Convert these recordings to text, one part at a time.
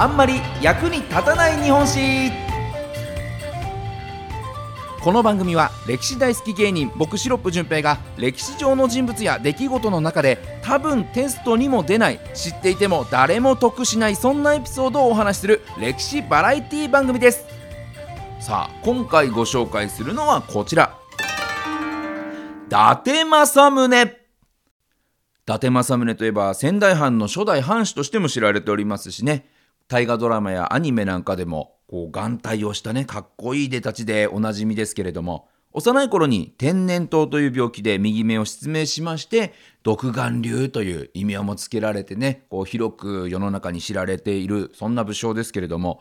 あんまり役に立たない日本史。この番組は歴史大好き芸人僕シロップ純平が歴史上の人物や出来事の中で多分テストにも出ない知っていても誰も得しないそんなエピソードをお話しする歴史バラエティ番組です。さあ今回ご紹介するのはこちら。伊達政宗。伊達政宗といえば仙台藩の初代藩主としても知られておりますしね。大河ドラマやアニメなんかでもこう眼帯をしたねかっこいい出たちでおなじみですけれども幼い頃に天然痘という病気で右目を失明しまして独眼竜という異名もつけられてねこう広く世の中に知られているそんな武将ですけれども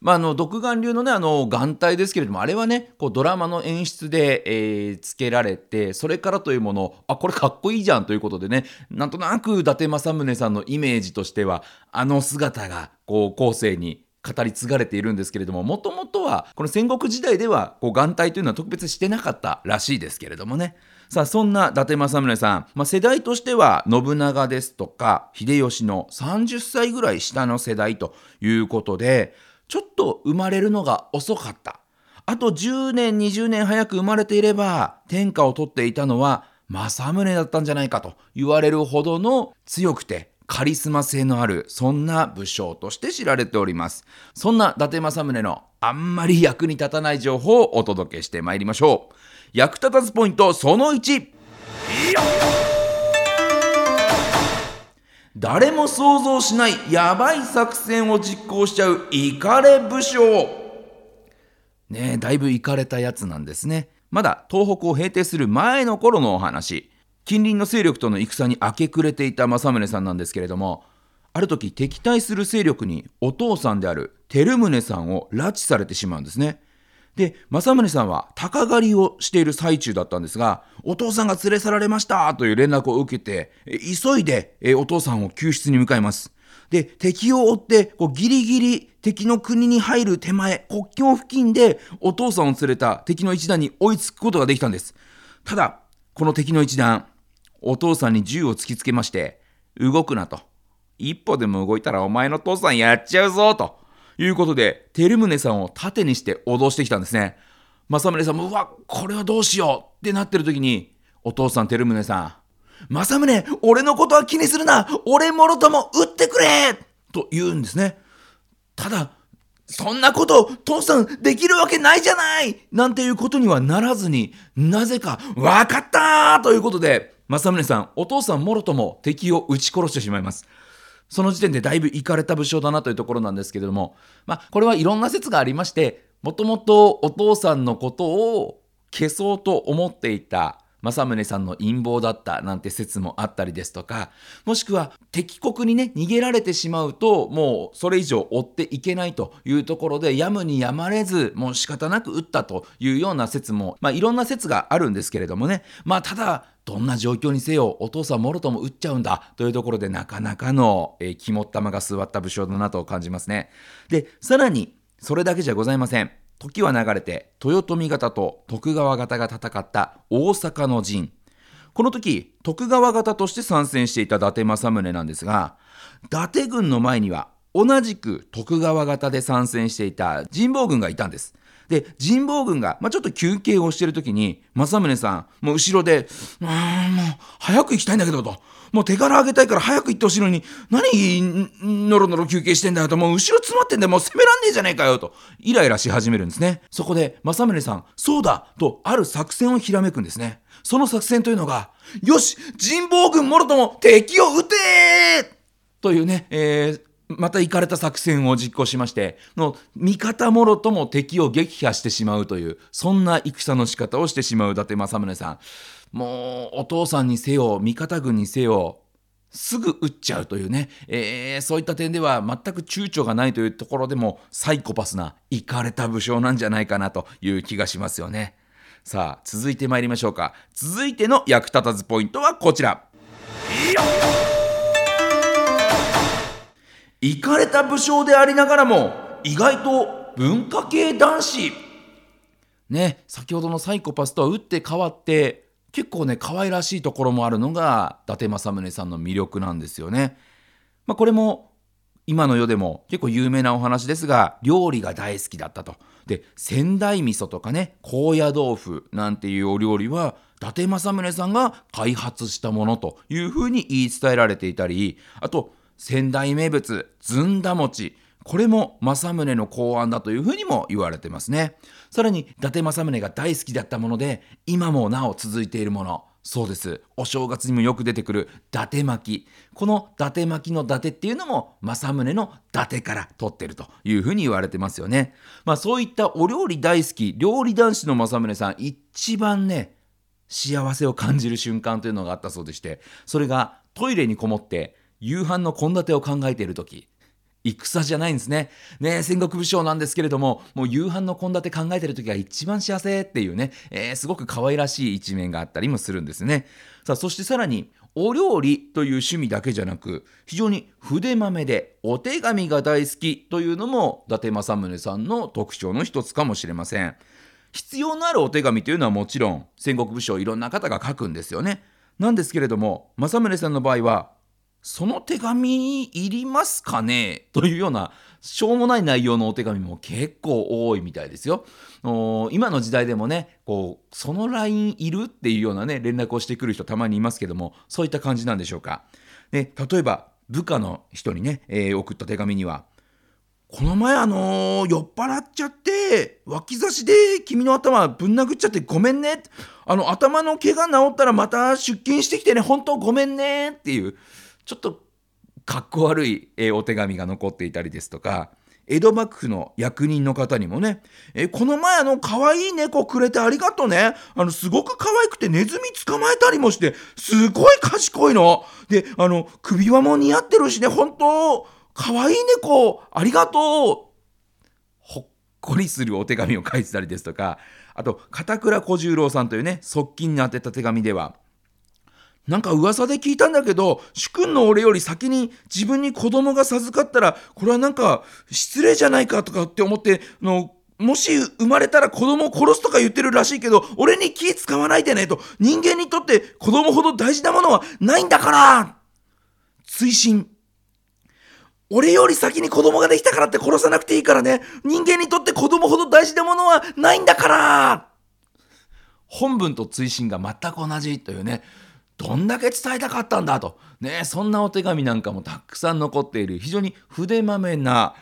まあ、あの独眼流のねあの眼帯ですけれどもあれはねこうドラマの演出で、えー、つけられてそれからというものあこれかっこいいじゃんということでねなんとなく伊達政宗さんのイメージとしてはあの姿がこう後世に語り継がれているんですけれどももともとはこの戦国時代ではこう眼帯というのは特別してなかったらしいですけれどもね。さあそんな伊達政宗さん、まあ、世代としては信長ですとか秀吉の30歳ぐらい下の世代ということでちょっと生まれるのが遅かった。あと10年、20年早く生まれていれば、天下を取っていたのは政宗だったんじゃないかと言われるほどの強くてカリスマ性のある、そんな武将として知られております。そんな伊達政宗のあんまり役に立たない情報をお届けしてまいりましょう。役立たずポイントその1。誰も想像しないやばい作戦を実行しちゃうイカレ武将。ねえだいぶイカれたやつなんですね。まだ東北を平定する前の頃のお話。近隣の勢力との戦に明け暮れていた政宗さんなんですけれどもある時敵対する勢力にお父さんである照宗さんを拉致されてしまうんですね。で政宗さんは鷹狩りをしている最中だったんですがお父さんが連れ去られましたという連絡を受けて急いでお父さんを救出に向かいます。で敵を追ってこうギリギリ敵の国に入る手前国境付近でお父さんを連れた敵の一団に追いつくことができたんです。ただこの敵の一団お父さんに銃を突きつけまして動くなと。一歩でも動いたらお前の父さんやっちゃうぞと。いうことで、照宗さんを盾にして脅してきたんですね。政宗さんも、うわ、これはどうしようってなってる時に、お父さん照宗さん、政宗、俺のことは気にするな俺もろとも撃ってくれと言うんですね。ただ、そんなこと父さんできるわけないじゃないなんていうことにはならずに、なぜか、わかったということで、政宗さん、お父さんもろとも敵を撃ち殺してしまいます。その時点でだいぶいかれた武将だなというところなんですけれども、まあ、これはいろんな説がありまして、もともとお父さんのことを消そうと思っていた政宗さんの陰謀だったなんて説もあったりですとか、もしくは敵国にね、逃げられてしまうと、もうそれ以上追っていけないというところで、やむにやまれず、もう仕方なく撃ったというような説も、まあいろんな説があるんですけれどもね、まあただ、どんな状況にせよお父さんもろとも打っちゃうんだというところでなかなかの、えー、肝っ玉が座った武将だなと感じますね。でさらにそれだけじゃございません。時は流れて豊臣方と徳川方が戦った大阪の陣この時徳川方として参戦していた伊達政宗なんですが伊達軍の前には同じく徳川方で参戦していた神保軍がいたんですで、神保軍が、まあ、ちょっと休憩をしてる時に、政宗さん、もう後ろで、うん、もう、早く行きたいんだけど、と。もう手柄あげたいから早く行ってほしいのに、何、のろのろ休憩してんだよと、もう後ろ詰まってんだよ、もう攻めらんねえじゃねえかよ、と。イライラし始めるんですね。そこで、政宗さん、そうだと、ある作戦をひらめくんですね。その作戦というのが、よし神保軍もろとも敵を撃てというね、えー、また行かれた作戦を実行しましての味方もろとも敵を撃破してしまうというそんな戦の仕方をしてしまう伊達政宗さん。もうお父さんにせよ味方軍にせよすぐ撃っちゃうというね、えー、そういった点では全く躊躇がないというところでもサイコパスな行かれた武将なんじゃないかなという気がしますよね。さあ続いてまいりましょうか。続いての役立たずポイントはこちら。行かれた武将でありながらも意外と文化系男子ね先ほどのサイコパスとは打って変わって結構ね可愛らしいところもあるのが伊達政宗さんの魅力なんですよね。まあ、これも今の世でも結構有名なお話ですが料理が大好きだったと。で仙台味噌とかね高野豆腐なんていうお料理は伊達政宗さんが開発したものというふうに言い伝えられていたりあと仙台名物ずんだ餅。これも政宗の考案だというふうにも言われてますね。さらに伊達政宗が大好きだったもので今もなお続いているもの。そうです。お正月にもよく出てくる伊達巻。この伊達巻の伊達っていうのも政宗の伊達から取ってるというふうに言われてますよね。まあそういったお料理大好き料理男子の政宗さん一番ね幸せを感じる瞬間というのがあったそうでしてそれがトイレにこもって夕飯の献立を考えている時戦じゃないんですね。ね戦国武将なんですけれども、もう夕飯の献立考えてる時が一番幸せっていうね、えー、すごく可愛らしい一面があったりもするんですね。さあ、そしてさらに、お料理という趣味だけじゃなく、非常に筆豆でお手紙が大好きというのも、伊達政宗さんの特徴の一つかもしれません。必要のあるお手紙というのはもちろん、戦国武将いろんな方が書くんですよね。なんですけれども、政宗さんの場合は、その手紙いりますかね？というようなしょうもない内容のお手紙も結構多いみたいですよ。今の時代でもねこうその LINE いるっていうようなね連絡をしてくる人たまにいますけどもそういった感じなんでしょうか？で例えば部下の人にね、えー、送った手紙にはこの前あのー、酔っ払っちゃって脇差しで君の頭ぶん殴っちゃってごめんねあの頭の毛が治ったらまた出勤してきてね本当ごめんねっていうちょっとかっこ悪い、お手紙が残っていたりですとか江戸幕府の役人の方にもね、えこの前あの可愛い猫くれてありがとうね。あのすごく可愛くてネズミ捕まえたりもして、すごい賢いの。で、あの首輪も似合ってるしね、本当可愛い猫ありがとう。ほっこりするお手紙を書いてたりですとか、あと片倉小十郎さんというね、側近に宛てた手紙では、なんか噂で聞いたんだけど、主君の俺より先に自分に子供が授かったら、これはなんか失礼じゃないかとかって思って、のもし生まれたら子供を殺すとか言ってるらしいけど、俺に気使わないでねと、人間にとって子供ほど大事なものはないんだから追伸。俺より先に子供ができたからって殺さなくていいからね。人間にとって子供ほど大事なものはないんだから本文と追伸が全く同じというね。どんだけ伝えたかったんだと、ね、そんなお手紙なんかもたくさん残っている。非常に筆まめな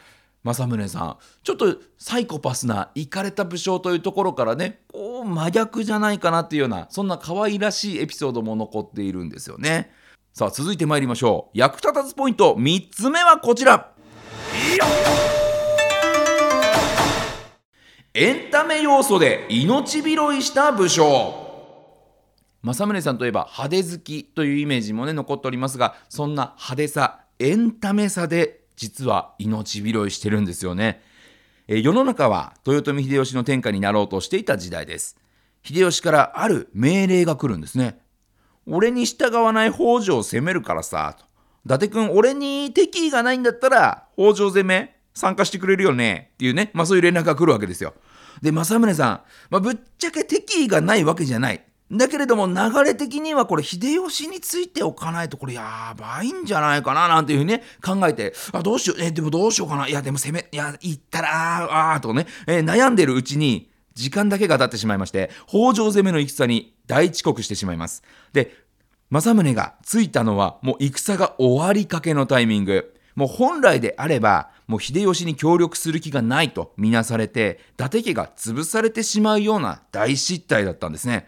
政宗さん。ちょっとサイコパスなイかれた武将というところからねこう真逆じゃないかなっていうようなそんな可愛らしいエピソードも残っているんですよね。さあ続いて参りましょう。役立たずポイント。3つ目はこちら。エンタメ要素で命拾いした武将。政宗さんといえば派手好きというイメージもね残っておりますがそんな派手さエンタメさで実は命拾いしてるんですよね、え世の中は豊臣秀吉の天下になろうとしていた時代です。秀吉からある命令が来るんですね。俺に従わない北条を攻めるからさと。伊達君俺に敵意がないんだったら北条攻め参加してくれるよねっていうねまあそういう連絡が来るわけですよ。で政宗さん、まあ、ぶっちゃけ敵意がないわけじゃない。だけれども流れ的にはこれ秀吉についておかないとこれやばいんじゃないかななんていうふうにね考えてあどうしようえでもどうしようかな。いやでも攻めいや行ったらああとね、えー、悩んでるうちに時間だけが経ってしまいまして北条攻めの戦に大遅刻してしまいます。で政宗が着いたのはもう戦が終わりかけのタイミング。もう本来であればもう秀吉に協力する気がないとみなされて伊達家が潰されてしまうような大失態だったんですね。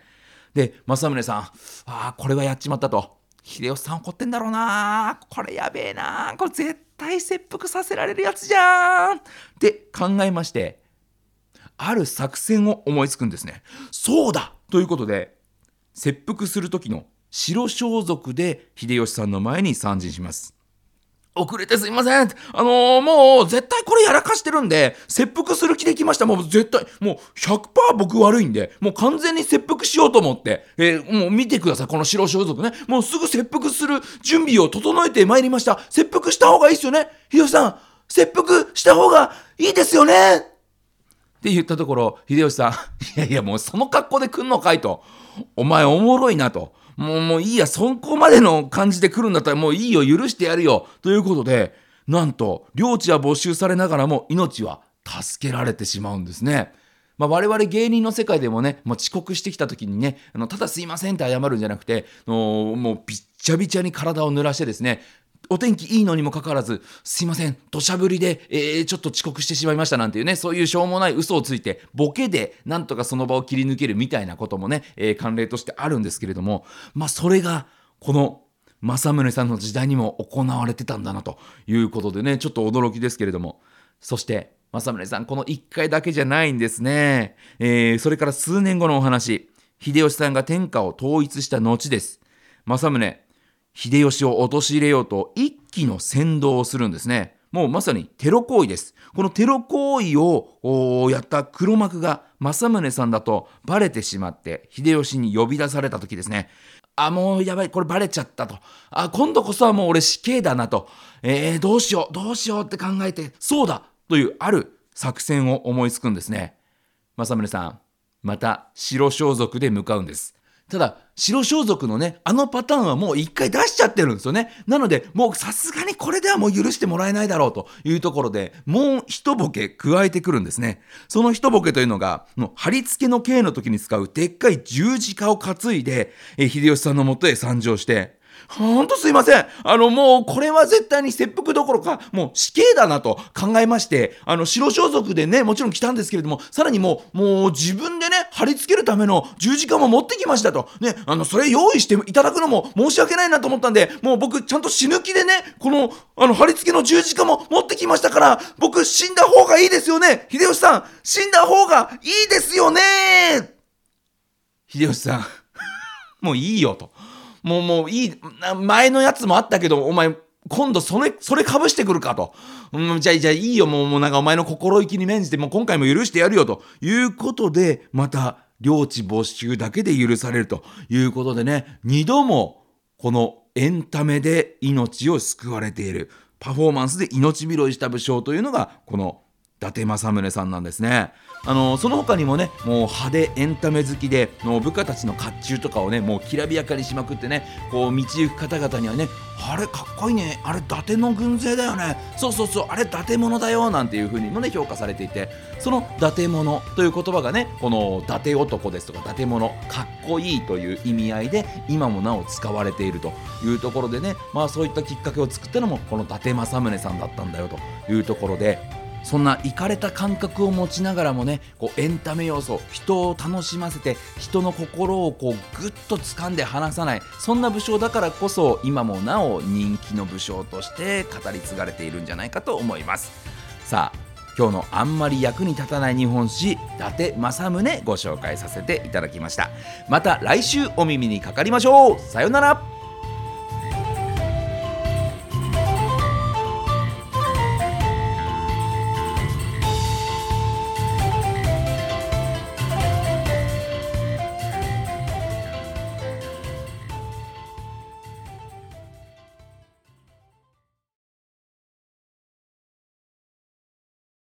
で政宗さんああこれはやっちまったと。秀吉さん怒ってんだろうな。これやべえな。これ絶対切腹させられるやつじゃん。って考えましてある作戦を思いつくんですね。そうだ！ということで切腹する時の白装束で秀吉さんの前に参陣します。遅れてすいません。あのー、もう絶対これやらかしてるんで、切腹する気で来ました。もう絶対、もう100%僕悪いんで、もう完全に切腹しようと思って、えー、もう見てください。この白装束ね。もうすぐ切腹する準備を整えてまいりました。切腹した方がいいですよね。秀吉さん、切腹した方がいいですよね。って言ったところ、秀吉さん、いやいやもうその格好で来んのかいと。お前おもろいなと。もうもういいや、そこまでの感じで来るんだったらもういいよ、許してやるよ。ということで、なんと領地は没収されながらも命は助けられてしまうんですね。まあ、我々芸人の世界でもね、もう遅刻してきた時にね、あのただすいませんって謝るんじゃなくて、のもうびっちゃびちゃに体を濡らしてですね、お天気いいのにもかかわらず、すいません、土砂降りで、えー、ちょっと遅刻してしまいましたなんていうね、そういうしょうもない嘘をついて、ボケでなんとかその場を切り抜けるみたいなこともね、えー、慣例としてあるんですけれども、まあそれが、この政宗さんの時代にも行われてたんだなということでね、ちょっと驚きですけれども、そして、政宗さん、この1回だけじゃないんですね。えー、それから数年後のお話、秀吉さんが天下を統一した後です。政宗、秀吉を陥れようと一気の先導をするんですね。もうまさにテロ行為です。このテロ行為をやった黒幕が政宗さんだとバレてしまって秀吉に呼び出された時ですね。あ、もうやばい、これバレちゃったと。あ、今度こそはもう俺死刑だなと。えー、どうしよう、どうしようって考えて、そうだというある作戦を思いつくんですね。政宗さん、また白装束で向かうんです。ただ、白装束のね、あのパターンはもう一回出しちゃってるんですよね。なので、もうさすがにこれではもう許してもらえないだろうというところで、もう一ボケ加えてくるんですね。その一ボケというのが、の貼り付けの刑の時に使うでっかい十字架を担いで、え秀吉さんのもとへ参上して、ほんとすいません。あの、もう、これは絶対に切腹どころか、もう死刑だなと考えまして、あの、白装束でね、もちろん来たんですけれども、さらにもう、もう自分でね、貼り付けるための十字架も持ってきましたと。ね、あの、それ用意していただくのも申し訳ないなと思ったんで、もう僕、ちゃんと死ぬ気でね、この、あの、貼り付けの十字架も持ってきましたから、僕、死んだ方がいいですよね。秀吉さん、死んだ方がいいですよね秀吉さん、もういいよと。もうもういい、前のやつもあったけど、お前、今度それ、それ被してくるかと。うん、じゃあ、じゃあいいよ、もう、もうなんかお前の心意気に免じて、もう今回も許してやるよ、ということで、また、領地没収だけで許されるということでね、二度も、このエンタメで命を救われている、パフォーマンスで命拾いした武将というのが、この達政宗さんなんですね。あのその他にもねもう派手エンタメ好きでもう部下たちの甲冑とかをねもうきらびやかにしまくってねこう道行く方々にはねあれかっこいいね。あれ伊達の軍勢だよね。そうそうそう。あれ伊達者だよ。なんていう風にもね評価されていてその伊達者という言葉がねこの伊達男ですとか伊達者かっこいいという意味合いで今もなお使われているというところでねまあそういったきっかけを作ったのもこの伊達政宗さんだったんだよというところでそんなイかれた感覚を持ちながらもねこうエンタメ要素人を楽しませて人の心をこうぐっと掴んで離さないそんな武将だからこそ今もなお人気の武将として語り継がれているんじゃないかと思います。さあ今日のあんまり役に立たない日本史伊達政宗ご紹介させていただきました。また来週お耳にかかりましょう。さようなら。